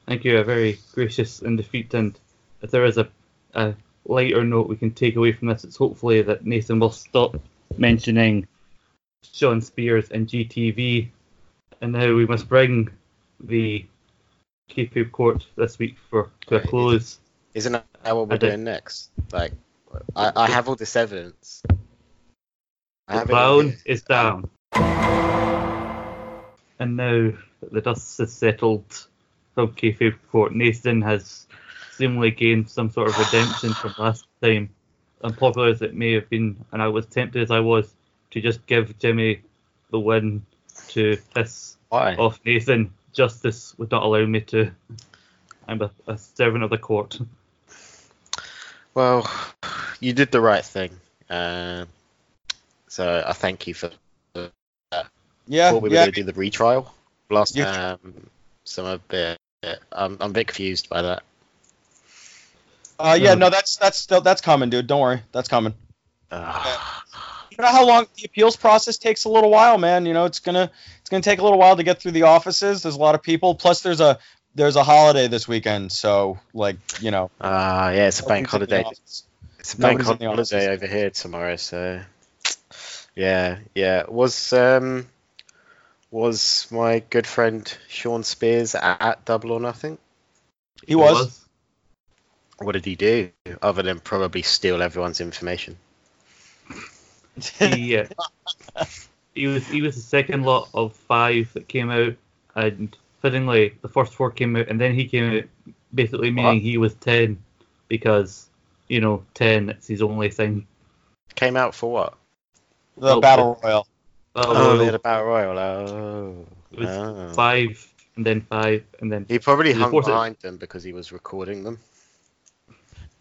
Thank you, a very gracious and defeat. And if there is a, a lighter note we can take away from this, it's hopefully that Nathan will stop mentioning Shawn Spears and GTV. And now we must bring the kayfabe court this week for to a close. Isn't that what we're I did- doing next? Like, I, I have all this evidence. I The have it all crown here. is down. And now that the dust has settled from kayfabe court, Nathan has seemingly gained some sort of redemption from last time. Unpopular as it may have been, and I was tempted as I was to just give Jimmy the win to piss Why? off Nathan. Justice would not allow me to. I'm a, a servant of the court. Well, you did the right thing. Um, so I thank you for. Yeah, thought we were yeah. going to do the retrial last You- time. So I'm a bit. I'm, I'm a bit confused by that. Uh, yeah, Um, no, that's that's still that's coming, dude. Don't worry, that's coming. Ah, You know how long the appeals process takes a little while, man. You know, it's gonna it's gonna take a little while to get through the offices. There's a lot of people. Plus, there's a there's a holiday this weekend, so like you know. Ah, yeah, it's a bank nobody's in the holiday. It's a bank Nobody's in the office. holiday over here tomorrow, so yeah, yeah. Was um was my good friend Shawn Spears at, at Double or Nothing? He was. What did he do other than probably steal everyone's information? He, uh, he was he was the second lot of five that came out, and fittingly the first four came out, and then he came out, basically meaning he was ten, because you know ten it's his only thing. Came out for what? the Oh, battle royal. Oh, Oh, they had a battle royal. Oh, It was oh. five, and then five, and then He probably The hung fourth- behind them because he was recording them.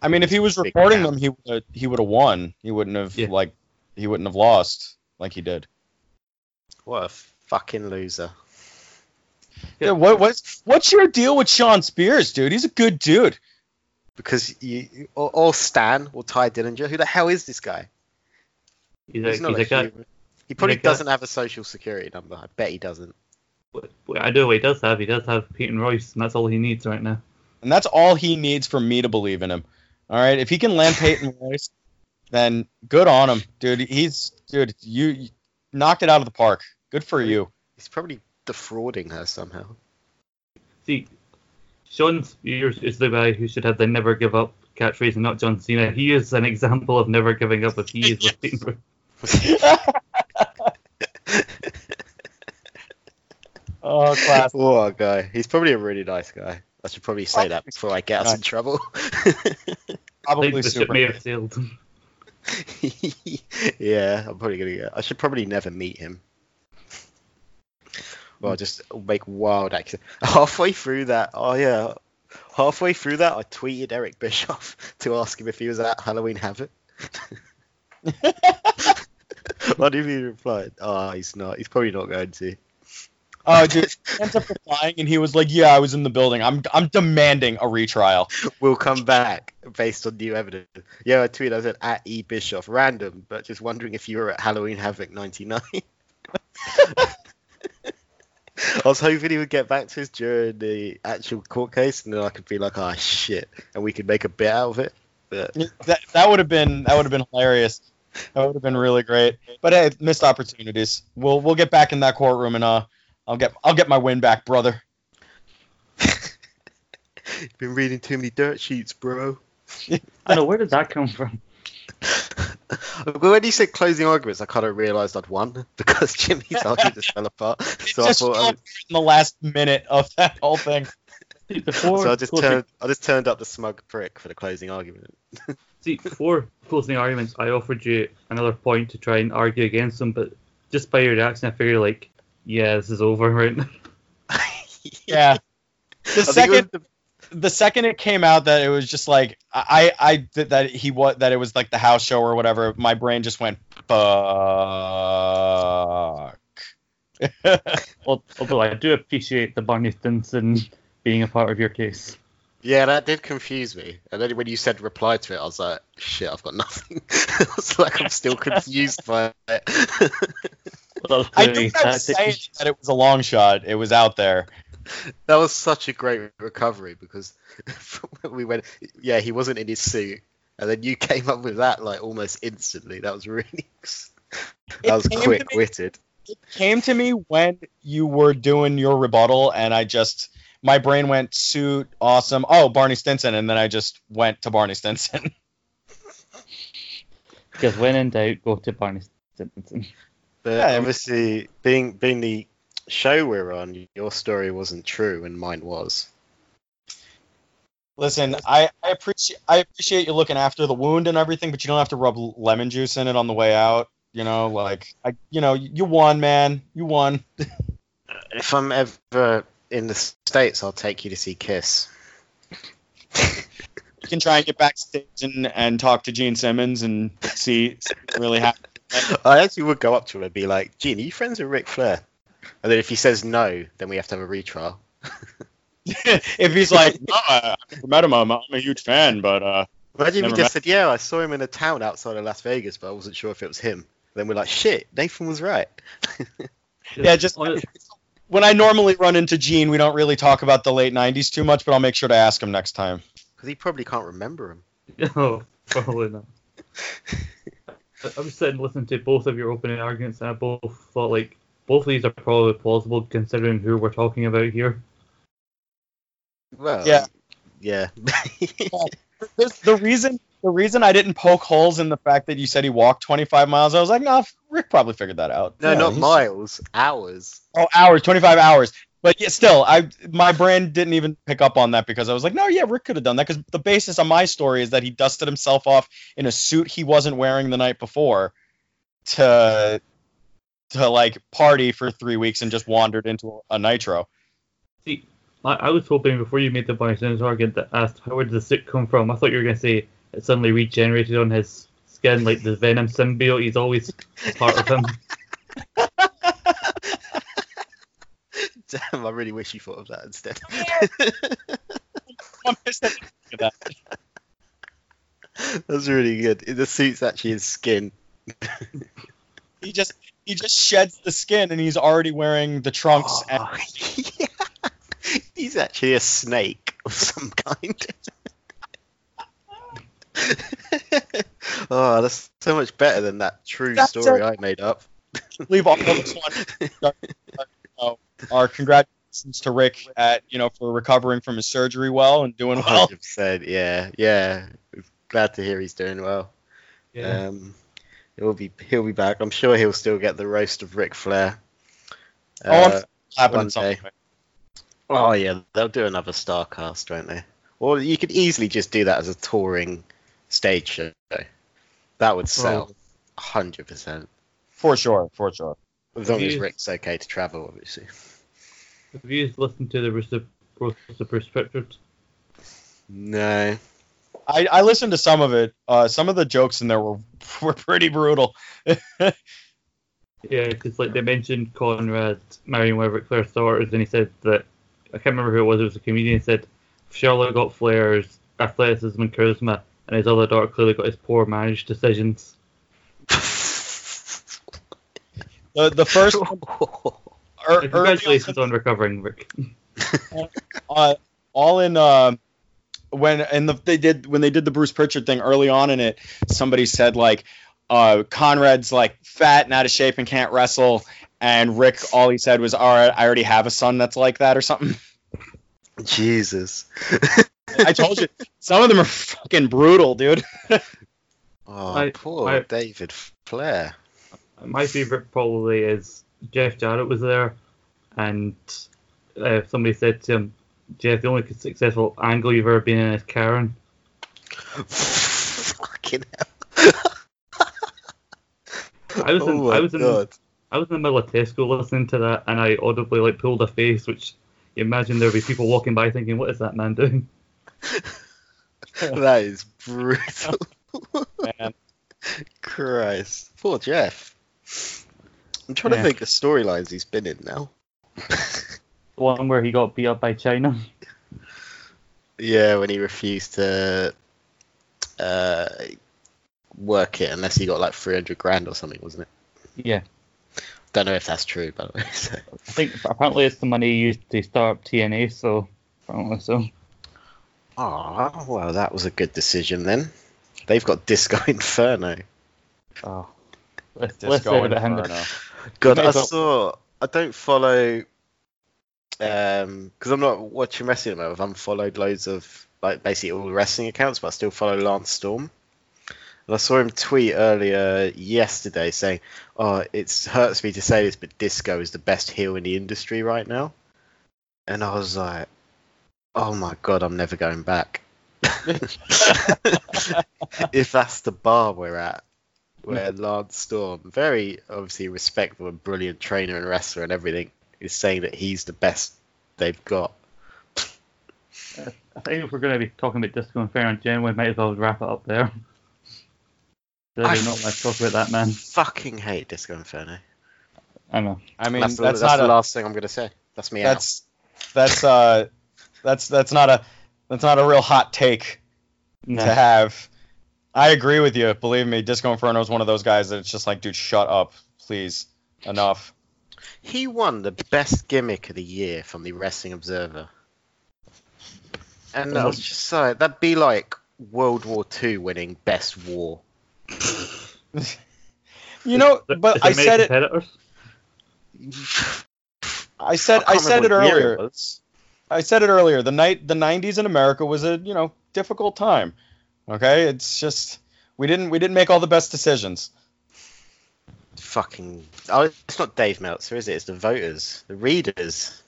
I mean, if he was recording them, he would he would have won. He wouldn't have Yeah. like he wouldn't have lost like he did. What a fucking loser. Yeah. Yeah, what what's what's your deal with Shawn Spears, dude? He's a good dude. Because you, or, or Stan or Tye Dillinger. Who the hell is this guy? he's a, not he's a a guy. He probably a doesn't have a social security number. I bet he doesn't. I know he does have. He does have Peyton Royce, and that's all he needs right now. And that's all he needs for me to believe in him. All right, if he can land Peyton Royce, then good on him, dude. He's dude, you, you knocked it out of the park. Good for you. He's probably defrauding her somehow. See, Shawn Spears is the guy who should have the never give up catchphrase and not John Cena. He is an example of never giving up if he is with Peyton Royce. oh, class. what a guy. He's probably a really nice guy. I should probably say that before I get us in trouble. I Probably think the ship super. may have sailed. yeah, I'm probably gonna get. I should probably never meet him. Well, just make wild accent. Halfway through that, oh yeah, halfway through that, I tweeted Eric Bischoff to ask him if he was at Halloween Havoc. what if he replied? Oh, he's not. He's probably not going to. Oh, just ends up replying, and he was like, "Yeah, I was in the building. I'm I'm demanding a retrial." We'll come back based on new evidence. Yeah, I tweet. I said at E Bischoff, random, but just wondering if you were at Halloween Havoc '99. I was hoping he would get back to us during the actual court case, and then I could be like, "Ah, shit," and we could make a bit out of it. But That that would have been that would have been hilarious. That would have been really great. But hey, missed opportunities. We'll we'll get back in that courtroom and uh, I'll get I'll get my win back, brother. You've been reading too many dirt sheets, bro. I know where did that come from? When you said closing arguments, I kind of realised I'd won because Jimmy's argument just fell apart. So I Just thought, I was... in the last minute of that whole thing. See, before so I just closing, turned, I just turned up the smug prick for the closing argument. see, before closing arguments, I offered you another point to try and argue against them, but just by your reaction, I figured like, yeah, this is over right now. Yeah. The think it was second the- the second it came out that it was just like I I that- that he was that it was like the house show or whatever, my brain just went fuck. Al- Although I do appreciate the Barney Stinson being a part of your case. Yeah, that did confuse me. And then when you said reply to it, I was like, shit, I've got nothing. I was like, I'm still confused by it. Well, that was I clearly think I was saying that it was a long shot. It was out there. that was such a great recovery because we went, yeah, he wasn't in his suit. And then you came up with that like almost instantly. That was really, that was quick witted. It came to me when you were doing your rebuttal, and I just my brain went suit, awesome. Oh, Barney Stinson, and then I just went to Barney Stinson. Because when in doubt, go to Barney Stinson. But Yeah, obviously, being being the show we're on, your story wasn't true and mine was. Listen, I, I appreciate I appreciate you looking after the wound and everything, but you don't have to rub lemon juice in it on the way out. You know, like I, you know, you won, man. You won. Uh, if I'm ever in the states, I'll take you to see Kiss. You can try and get backstage and, and talk to Gene Simmons and see, see what really happened. I actually would go up to him and be like, "Gene, are you friends with Ric Flair?" And then if he says no, then we have to have a retrial. if he's like, no, I, I never met him. I'm, I'm a huge fan, but uh, Imagine if he just said, "Yeah, I saw him in a town outside of Las Vegas, but I wasn't sure if it was him." Then we're like, "Shit, Nathan was right." yeah, just when I normally run into Gene, we don't really talk about the late '90s too much, but I'll make sure to ask him next time. Because he probably can't remember him. No, probably not. I I was sitting listening to both of your opening arguments, and I both thought like both of these are probably plausible considering who we're talking about here. Well, Yeah. yeah. This- the reason the reason I didn't poke holes in the fact that you said he walked 25 miles, I was like, no, Ric probably figured that out. no, Yeah, not he's- miles, hours. Oh, hours, 25 hours. But yeah, still, I my brain didn't even pick up on that because I was like, no, yeah, Ric could have done that because the basis of my story is that he dusted himself off in a suit he wasn't wearing the night before to to like party for three weeks and just wandered into a nitro. See, I, I was hoping before you made the Barney Stinson argument that asked how did the suit come from. I thought you were gonna say it suddenly regenerated on his skin like the Venom symbiote. He's always part of him. Damn, I really wish you thought of that instead. I'm pissed at that. That's really good. The suit's actually his skin. He just he just sheds the skin and he's already wearing the trunks. Oh, and, Oh, yeah. He's actually a snake of some kind. oh, that's so much better than that true That's story so- I made up. leave all of this one. Our congratulations to Ric at you know for recovering from his surgery well and doing well. 100%, yeah, yeah. Glad to hear he's doing well. Yeah. Um, he'll be he'll be back. I'm sure he'll still get the roast of Ric Flair. Oh, I'm Uh, Happened one in some day. oh yeah, they'll do another Starcast, won't they? Or you could easily just do that as a touring stage show. That would sell, hundred percent. for sure, for sure. As long as Ric's okay to travel, obviously. Have you listened to the Rooster, Rooster Bruce No. I, I listened to some of it. Uh, some of the jokes in there were were pretty brutal. Yeah, because like they mentioned Conrad marrying one of Ric daughters, and he said that I can't remember who it was. It was a comedian. He Said Charlotte got Flair's athleticism and charisma, and his other daughter clearly got his poor marriage decisions. The the first er, early Congratulations on recovering, Ric. uh, all in uh, when and the, they did when they did the Bruce Pritchard thing early on in it. Somebody said like uh, Conrad's like fat and out of shape and can't wrestle, and Ric all he said was, "All right, I already have a son that's like that" or something. Jesus. I told you, some of them are fucking brutal, dude. Oh, I- poor I- David Flair. My favorite probably is Jeff Jarrett was there, and uh, somebody said to him, "Jeff, the only successful angle you've ever been in is Karen." Fucking hell. I was in, oh my I was in, God. I was in the middle of Tesco listening to that, and I audibly like pulled a face, which you imagine there'd be people walking by thinking, "What is that man doing?" that is brutal. Man. Christ. Poor Jeff. I'm trying Yeah. to think of storylines he's been in now. The one where he got beat up by Chyna. Yeah, when he refused to uh, work it unless he got like 300 grand or something, wasn't it? Yeah, Don't know if that's true, by the way. So. I think apparently it's the money he used to start up TNA. So apparently so. Oh, well, that was a good decision then. They've got Disco Inferno. Oh, let's, let's Disco leave him. Inferno. God, I saw. I don't follow um, because I'm not watching wrestling at the moment. I've unfollowed loads of like basically all the wrestling accounts, but I still follow Lance Storm. And I saw him tweet earlier yesterday saying, "Oh, it hurts me to say this, but Disco is the best heel in the industry right now." And I was like, "Oh my god, I'm never going back." if that's the bar we're at, where Lance Storm, very obviously respectful and brilliant trainer and wrestler and everything, is saying that he's the best they've got. I think if we're going to be talking about Disco Inferno in general, we might as well wrap it up there. There's I not much talk about that, man. Fucking hate Disco Inferno. I know. I mean, that's that's, the, that's not the a last thing I'm gonna say. That's me that's that's uh that's that's not a that's not a real hot take No. to have. I agree with you. Believe me, Disco Inferno is one of those guys that it's just like, dude, shut up, please, enough. He won the best gimmick of the year from the Wrestling Observer. And I was just like, that'd be like World War II winning Best War. You know, but I said it. I said I I said it remember what year earlier. it. I said it earlier. The night the '90s in America was a you know difficult time. Okay, it's just we didn't we didn't make all the best decisions. Fucking. Oh, it's not Dave Meltzer, is it? It's the voters, the readers.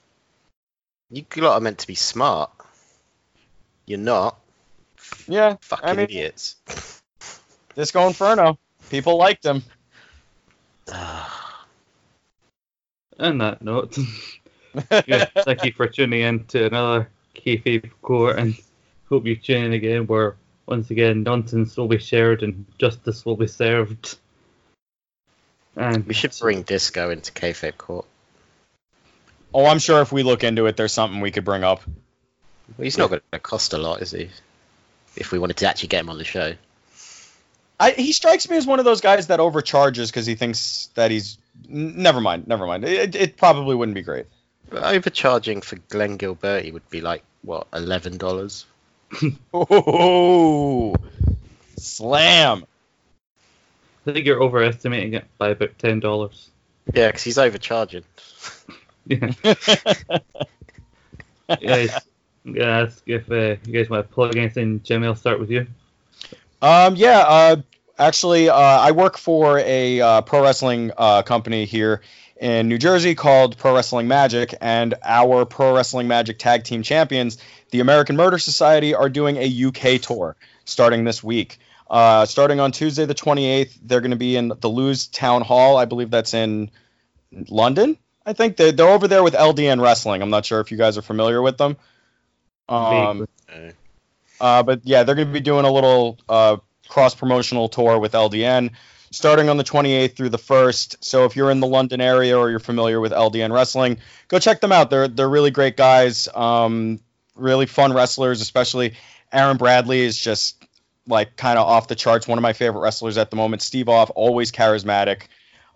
You lot are meant to be smart. You're not. Yeah, Fucking I mean- idiots. Disco Inferno. People liked him. On that note, thank you for tuning in to another kayfabe court, and hope you tune in again. Where once again nonsense will be shared and justice will be served. And we should bring Disco into kayfabe court. Oh, I'm sure if we look into it, there's something we could bring up. Well, he's not going to cost a lot, is he? If we wanted to actually get him on the show. I, he strikes me as one of those guys that overcharges because he thinks that he's. n- Never mind, never mind. It, it probably wouldn't be great. But overcharging for Glenn Gilberti would be like what eleven dollars. Oh, slam! I think you're overestimating it by about ten dollars. Yeah, because he's overcharging. Yeah, guys. I'm ask if uh, you guys want to plug anything. Jimmy, I'll start with you. Um, yeah, uh, actually, uh, I work for a uh, pro wrestling uh, company here in New Jersey called Pro Wrestling Magic, and our Pro Wrestling Magic Tag Team Champions, the American Murder Society, are doing a UK tour starting this week. Uh, starting on Tuesday the 28th, they're going to be in the Lewes Town Hall. I believe that's in London. I think they're, they're over there with LDN Wrestling. I'm not sure if you guys are familiar with them. Um, uh, but yeah, they're going to be doing a little uh, cross promotional tour with LDN starting on the 28th through the 1st. So if you're in the London area or you're familiar with LDN wrestling, go check them out. They're they're really great guys, um, really fun wrestlers. Especially Aaron Bradley is just like kind of off the charts. One of my favorite wrestlers at the moment. Steve Off, always charismatic.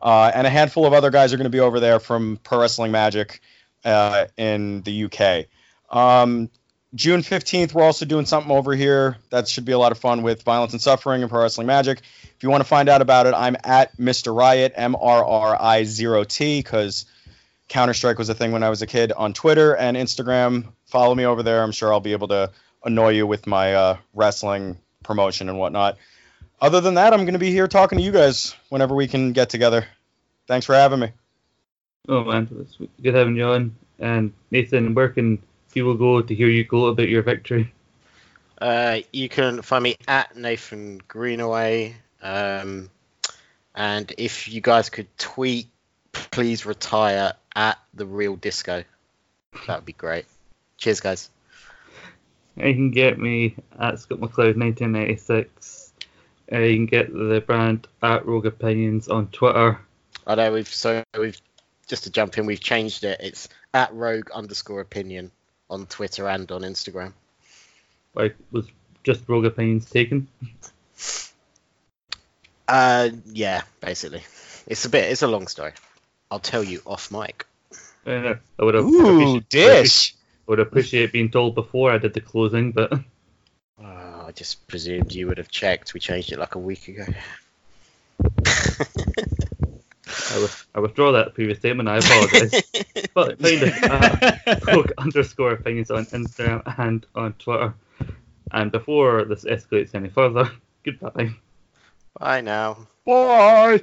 Uh, and a handful of other guys are going to be over there from Pro Wrestling Magic uh, in the UK. Um, June 15th, we're also doing something over here that should be a lot of fun with Violence and Suffering and Pro Wrestling Magic. If you want to find out about it, I'm at Mr. Riot, M R R I 0 T, because Counter Strike was a thing when I was a kid on Twitter and Instagram. Follow me over there. I'm sure I'll be able to annoy you with my uh, wrestling promotion and whatnot. Other than that, I'm going to be here talking to you guys whenever we can get together. Thanks for having me. Oh man, good having you on. And Nathan, where can people go to hear you gloat about your victory? Uh, you can find me at Nathan Greenaway. Um, and if you guys could tweet, please retire at the real disco. That would be great. Cheers, guys. You can get me at Scott McLeod 1996. Uh, you can get the brand at Rogue Opinions on Twitter. I know we've so we've just to jump in, we've changed it. It's at Rogue underscore Opinion on Twitter and on Instagram. Like was just Rogue Opinions taken. Uh, yeah, basically, it's a bit. It's a long story. I'll tell you off mic. Uh, I would have Ooh, appreciate- dish. would appreciate being told before I did the closing, but Oh, I just presumed you would have checked. We changed it like a week ago. I, I withdraw that previous statement. I apologise. but find us at rogue underscore opinions on Instagram and on Twitter. And before this escalates any further, goodbye. Bye now. Bye.